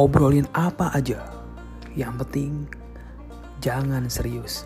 Obrolin apa aja. Yang penting jangan serius.